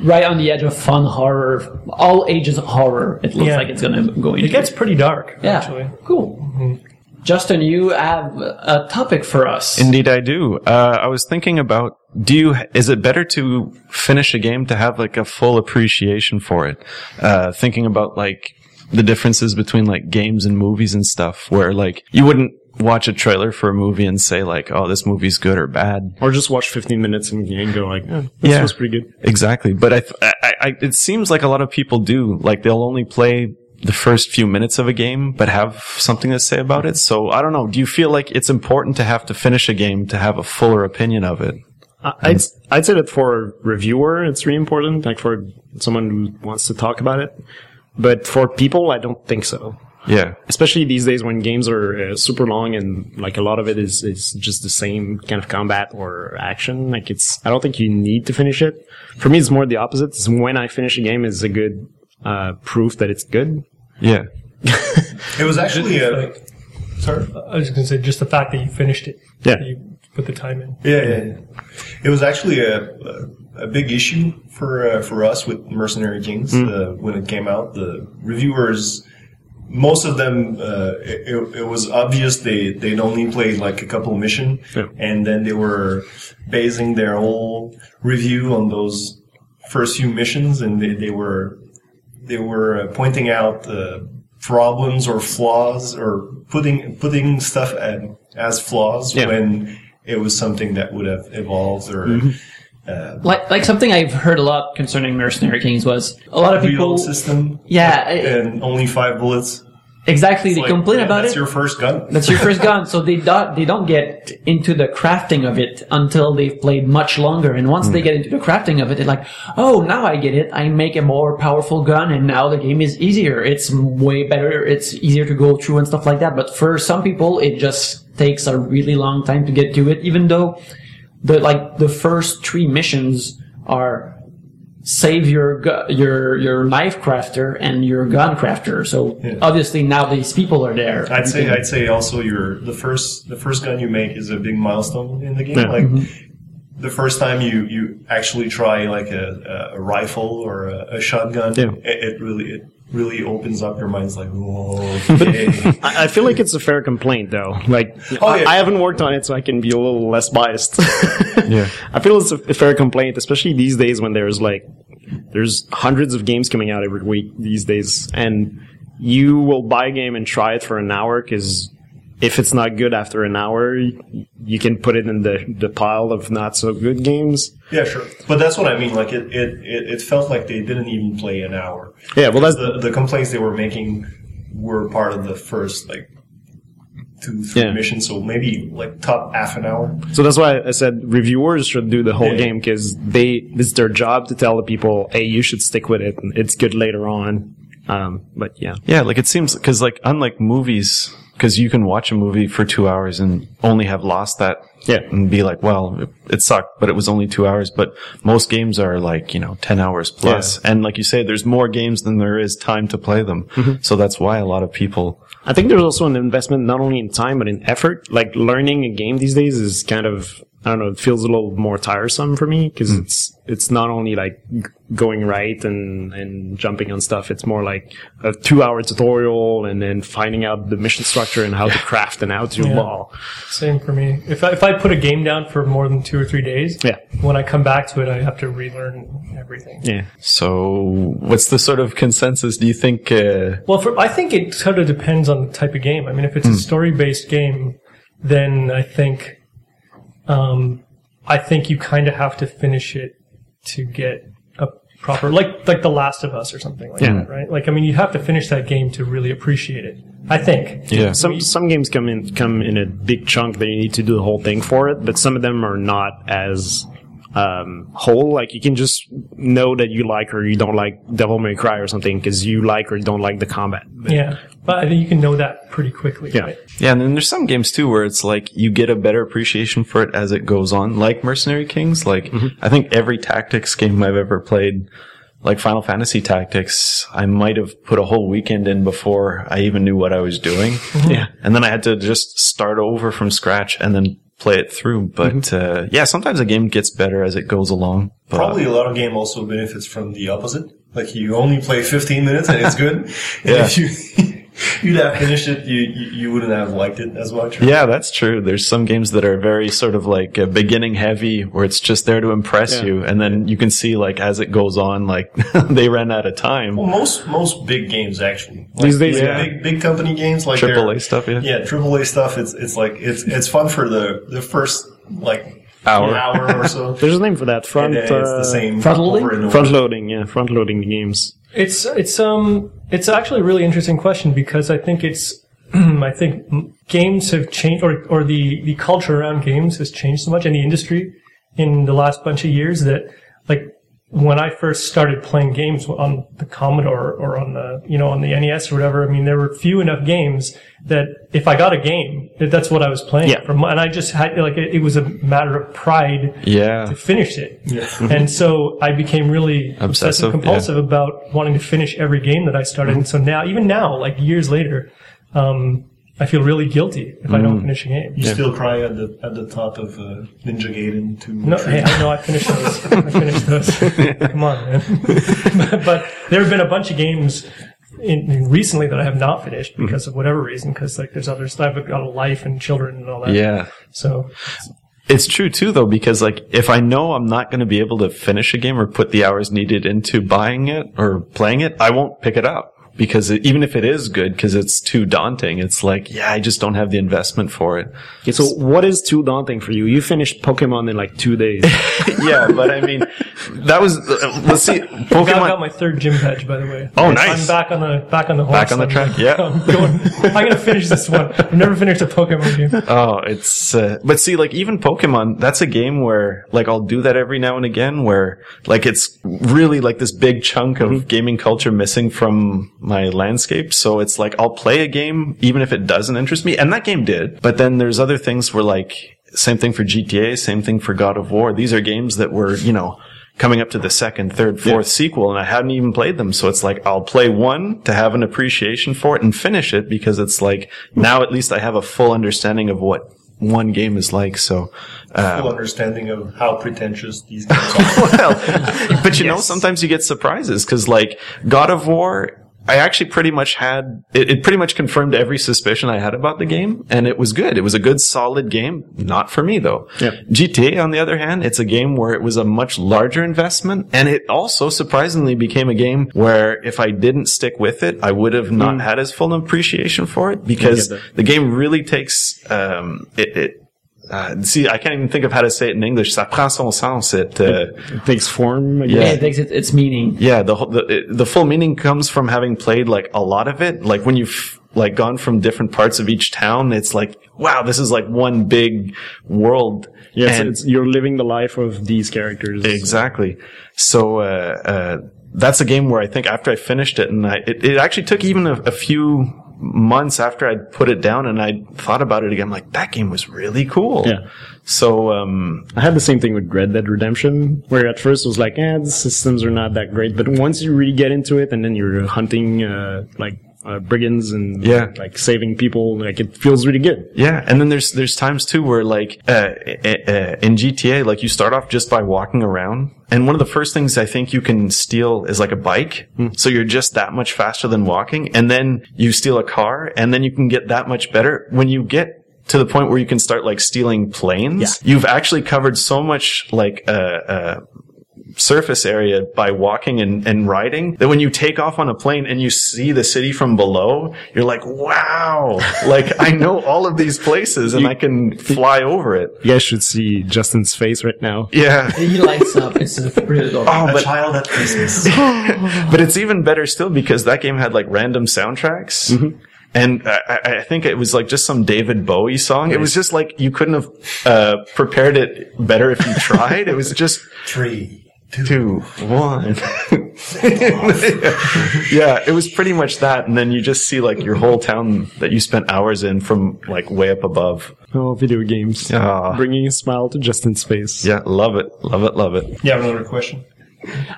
right on the edge of fun horror, all ages of horror. It looks Yeah. like it's gonna go into. It gets pretty dark. yeah, Actually, cool. Justin, you have a topic for us. Indeed, I do. Uh, I was thinking about: Do you? Is it better to finish a game to have like a full appreciation for it? Uh, thinking about like the differences between like games and movies and stuff, where like you wouldn't watch a trailer for a movie and say like, "Oh, this movie's good or bad." Or just watch 15 minutes and, and go like, oh, this Yeah. was pretty good. Exactly. But I, th- I, I, it seems like a lot of people do. Like they'll only play the first few minutes of a game, but have something to say about it. So I don't know. Do you feel like it's important to have to finish a game to have a fuller opinion of it? I- I'd, I'd say that for a reviewer, it's really important, like for someone who wants to talk about it. But for people, I don't think so. Yeah. Especially these days when games are uh, super long and like a lot of it is, is just the same kind of combat or action. Like it's, I don't think you need to finish it. For me, it's more the opposite. It's when I finish a game is a good, uh, proof that it's good. Yeah. It was actually a. Like, Sorry. I was gonna say just the fact that you finished it. Yeah. that You put the time in. Yeah, yeah, yeah. It was actually a, a, a big issue for uh, for us with Mercenary Kings uh, when it came out. The reviewers, most of them, uh, it, it was obvious they they'd only played like a couple mission, Yeah. and then they were basing their whole review on those first few missions, and they, they were they were uh, pointing out uh, problems or flaws or putting putting stuff at, as flaws Yeah. when it was something that would have evolved or like, like something I've heard a lot concerning Mercenary Kings was a lot of people. system. Yeah, and only five bullets. Exactly, they Like, complain yeah, about that's it. That's your first gun. That's your first gun, so they don't they don't get into the crafting of it until they've played much longer. And once they hmm. get into the crafting of it, they're like, "Oh, now I get it. I make a more powerful gun, and now the game is easier. It's way better. It's easier to go through and stuff like that." But for some people, it just takes a really long time to get to it, even though the like the first three missions are save your gu- your your knife crafter and your gun crafter. So obviously now these people are there. I'd say I'd say also your the first the first gun you make is a big milestone in the game. Yeah. Like mm-hmm. the first time you you actually try like a, a, a rifle or a, a shotgun, Yeah. it, it really it really opens up your mind. It's like, whoa, okay. I, I feel like it's a fair complaint though. Like, Oh, I, yeah. I haven't worked on it, so I can be a little less biased. *laughs* Yeah. I feel it's a, a fair complaint, especially these days when there's like, there's hundreds of games coming out every week these days, and you will buy a game and try it for an hour because if it's not good after an hour, you can put it in the, the pile of not so good games. yeah, sure. But that's what I mean. Like it, it, it, it felt like they didn't even play an hour. Yeah, well, that's the the complaints they were making were part of the first like two three Yeah. missions. So maybe like top half an hour. So that's why I said reviewers should do the whole Yeah. game because they it's their job to tell the people, hey, you should stick with it. It's good later on. Um, but yeah, Yeah. Like it seems, cause like unlike movies, cause you can watch a movie for two hours and only have lost that. Yeah. And be like, well, it, it sucked, but it was only two hours. But most games are like, you know, 10 hours plus. And like you say, there's more games than there is time to play them. Mm-hmm. So that's why a lot of people, I think there's also an investment not only in time but in effort. Like learning a game these days is kind of I don't know, it feels a little more tiresome for me because Hmm. it's it's not only like g- going right and and jumping on stuff. It's more like a two hour tutorial and then finding out the mission structure and how to craft and how to Yeah. wall. Same for me. If I, if I put a game down for more than two or three days, Yeah, when I come back to it, I have to relearn everything. yeah. So, what's the sort of consensus? Do you think? Uh, Well, for, I think it sort of depends on the type of game. I mean, if it's a story-based game, then I think, um, I think you kind of have to finish it to get a proper, like like The Last of Us or something like Yeah. that, right? Like, I mean, you have to finish that game to really appreciate it. I think. yeah. Some some games come in come in a big chunk that you need to do the whole thing for it, but some of them are not as um, whole. Like you can just know that you like or you don't like Devil May Cry or something because you like or don't like the combat. But Yeah, but I think you can know that pretty quickly. Yeah. Right? Yeah, and then there's some games too where it's like you get a better appreciation for it as it goes on, like Mercenary Kings. Like I think every tactics game I've ever played, like Final Fantasy Tactics, I might have put a whole weekend in before I even knew what I was doing. Yeah. And then I had to just start over from scratch and then play it through. But uh, yeah, sometimes a game gets better as it goes along. But, Probably a lot of game also benefits from the opposite. Like you only play 15 minutes and it's good. *laughs* and Yeah. if you you'd have finished it, you, you you wouldn't have liked it as much. Yeah, that's true. There's some games that are very sort of like uh, beginning heavy where it's just there to impress Yeah. you. And then you can see like as it goes on, like *laughs* they ran out of time. Well, most most big games actually. Like, These days, big, yeah. big big company games like Triple they're- A stuff, yeah. Yeah, triple A stuff. It's it's like it's it's fun for the the first like Hour. hour or so. *laughs* There's a name for that. Front and it's uh, the same front loading? over and over. front loading. Yeah, front loading games. It's it's um it's actually a really interesting question because I think it's *clears throat* I think games have changed or or the the culture around games has changed so much in the industry in the last bunch of years that like when I first started playing games on the Commodore or on the you know on the NES or whatever, I mean there were few enough games that if I got a game, that that's what I was playing. Yeah. From and I just had like it, it was a matter of pride Yeah. to finish it. Yeah. and so I became really obsessive, Obsessive, compulsive about wanting to finish every game that I started. And so now, even now, like years later, um, I feel really guilty if I don't finish a game. You still cry at the at the thought of uh, Ninja Gaiden to No, hey, I know I finished those. *laughs* I finished those. *laughs* Come on, man. but, *laughs* but there have been a bunch of games in, in recently that I have not finished because of whatever reason. Because like there's other stuff. I've got a life and children and all that. Yeah. So It's true too though, because like if I know I'm not going to be able to finish a game or put the hours needed into buying it or playing it, I won't pick it up. Because it, even if it is good, because it's too daunting, it's like, yeah, I just don't have the investment for it. Okay, so what is too daunting for you? You finished Pokemon in like two days. *laughs* yeah, but I mean, that was, uh, let's see, I got, got my third gym badge, by the way. Oh, nice. I'm back on the back on the horse. Back on the I'm- track, yeah. I'm going. I'm gonna finish this one. I've never finished a Pokemon game. Oh, it's, uh, but see, like even Pokemon, that's a game where, like, I'll do that every now and again where, like, it's really like this big chunk of gaming culture missing from my landscape. So it's like, I'll play a game even if it doesn't interest me. And that game did. But then there's other things where like, same thing for GTA, same thing for God of War. These are games that were, you know, coming up to the second, third, fourth sequel, and I hadn't even played them. So it's like I'll play one to have an appreciation for it and finish it because it's like now at least I have a full understanding of what one game is like. So, uh, full understanding of how pretentious these games *laughs* are. well, but you know, sometimes you get surprises because like God of War, I actually pretty much had, it, it pretty much confirmed every suspicion I had about the game and it was good. It was a good solid game. Not for me though. Yep. GTA on the other hand, it's a game where it was a much larger investment and it also surprisingly became a game where if I didn't stick with it, I would have not had as full an appreciation for it because the game really takes, um, it, it uh, see, I can't even think of how to say it in English. Ça prend son sens. It, uh, it takes form. I Yeah. Yeah, it takes it, its meaning. yeah, the, whole- the it- the full meaning comes from having played like a lot of it. Like when you've like gone from different parts of each town, it's like wow, this is like one big world. Yes, And- it's, you're living the life of these characters. exactly. So uh, uh, that's a game where I think after I finished it, and I it, it actually took even a, a few months after I'd put it down, and I thought about it again. I'm like that game was really cool. Yeah. So um, I had the same thing with Red Dead Redemption, where at first it was like, eh, the systems are not that great. But once you really get into it and then you're hunting, uh, like uh, brigands and Yeah. like saving people. Like it feels really good. Yeah, and then there's there's times too where like uh, uh, uh, in GTA, like you start off just by walking around, and one of the first things I think you can steal is like a bike. So you're just that much faster than walking, and then you steal a car, and then you can get that much better when you get to the point where you can start like stealing planes. You've actually covered so much like uh, uh, surface area by walking and, and riding that when you take off on a plane and you see the city from below, you're like, wow, *laughs* like I know all of these places and I can fly over it. You guys should see Justin's face right now. Yeah. He lights up. It's pretty adorable. *laughs* Oh, A but, child at Christmas. *laughs* but it's even better still because that game had like random soundtracks. And I, I- I think it was like just some David Bowie song. It was just like you couldn't have uh, prepared it better if you tried. It was just Three, two, one. *laughs* yeah, it was pretty much that. And then you just see like your whole town that you spent hours in from like way up above. Oh, video games. Ah. Bringing a smile to Justin's face. Yeah, love it. Love it. Love it. You have another question?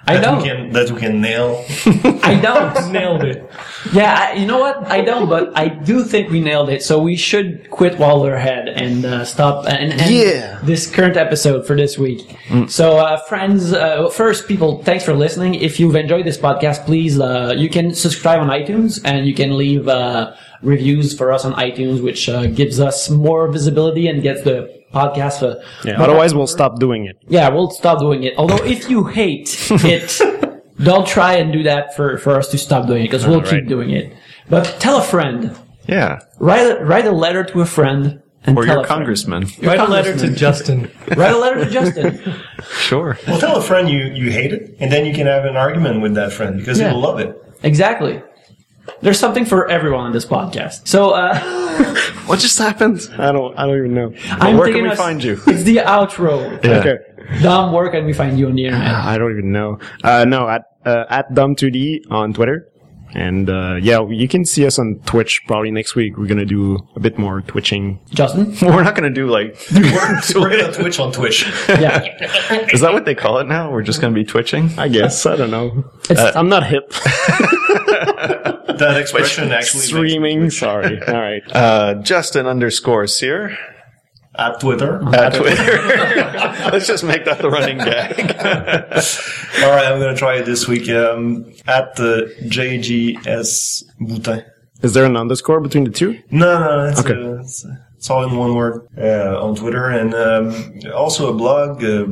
I That don't. we can that we can nail. *laughs* I don't. *laughs* Nailed it. Yeah, I, you know what? I don't, but I do think we nailed it. So we should quit while we're ahead and uh, stop and end Yeah. this current episode for this week. So, uh, friends, uh, first, people, thanks for listening. If you've enjoyed this podcast, please, uh, you can subscribe on iTunes and you can leave uh, reviews for us on iTunes, which uh, gives us more visibility and gets the podcast. Uh, Yeah, otherwise, we'll stop doing it. yeah, we'll stop doing it. Although, if you hate *laughs* it, don't try and do that for, for us to stop doing it because we'll keep doing it. But tell a friend. Yeah. Write a, write a letter to a friend and Or tell your a congressman. Your Write a letter to. Justin. Write a letter to Justin. *laughs* Sure. Well, tell a friend you you hate it, and then you can have an argument with that friend because Yeah. he will love it. exactly. There's something for everyone on this podcast. So uh, *laughs* What just happened? I don't. I don't even know. I'm where can thinking we us- find you? It's the outro. Yeah. Okay. Dom, where can we find you on the internet? I don't even know. Uh, no, at uh, at Dom2D on Twitter, and uh, yeah, you can see us on Twitch probably next week. We're gonna do a bit more twitching. Justin? *laughs* We're not going to do like. *laughs* We're gonna Twitch on Twitch. Yeah. Is that what they call it now? We're just going to be twitching? I guess I don't know. It's- I'm not hip. *laughs* That expression actually makes Streaming. Sorry. *laughs* All right. Uh, Justin underscore Cyr at Twitter. at Twitter. *laughs* Let's just make that the running gag. All right, I'm gonna try it this week. Um, at the JGS Boutin. Is there an underscore between the two? No, no, it's, Okay. uh, it's, it's all in one word uh, on Twitter, and um, also a blog, uh,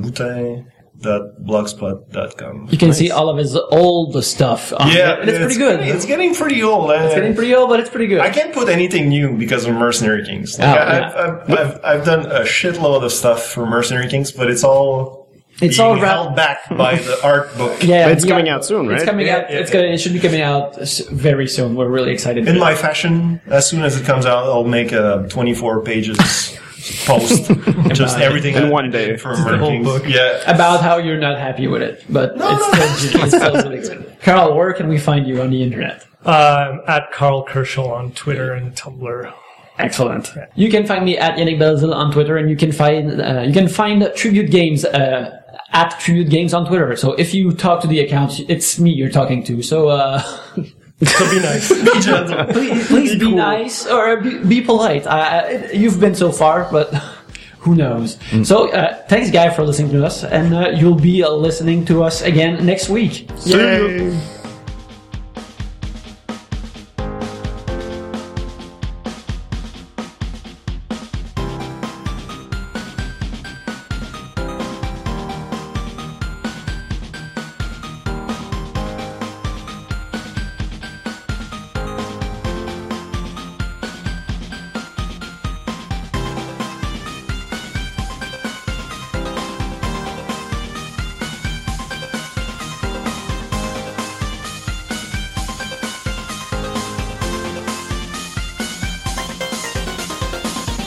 boutin.blogspot.com. You can see all of his old stuff. On Yeah, there, and it's, pretty good. Getting, it's getting pretty old. Uh, It's getting pretty old, but it's pretty good. I can't put anything new because of Mercenary Kings. Like, Oh, I, yeah. I've, I've, I've, I've done a shitload of stuff for Mercenary Kings, but it's all It's being all held back *laughs* by the art book. Yeah, But it's the coming out soon, right? It's coming Yeah, out. yeah, it's yeah. gonna. It should be coming out very soon. We're really excited. In my fashion, as soon as it comes out, I'll make a 24 pages *laughs* post. *laughs* Just everything In one day. for the whole book. Yeah. about how you're not happy with it, but it's, still, it's *laughs* still. Karl, where can we find you on the internet? Um, at Karl Kerschl on Twitter and Tumblr. Excellent. You can find me at Yannick Belzil on Twitter, and you can find uh, you can find Tribute Games uh, at Tribute Games on Twitter. So if you talk to the account, it's me you're talking to. So uh, *laughs* So be nice. *laughs* Be gentle. please, please be, nice or be, be polite. Uh, you've been so far, but *laughs* who knows? So uh, thanks, guy, for listening to us, and uh, you'll be uh, listening to us again next week. Yay.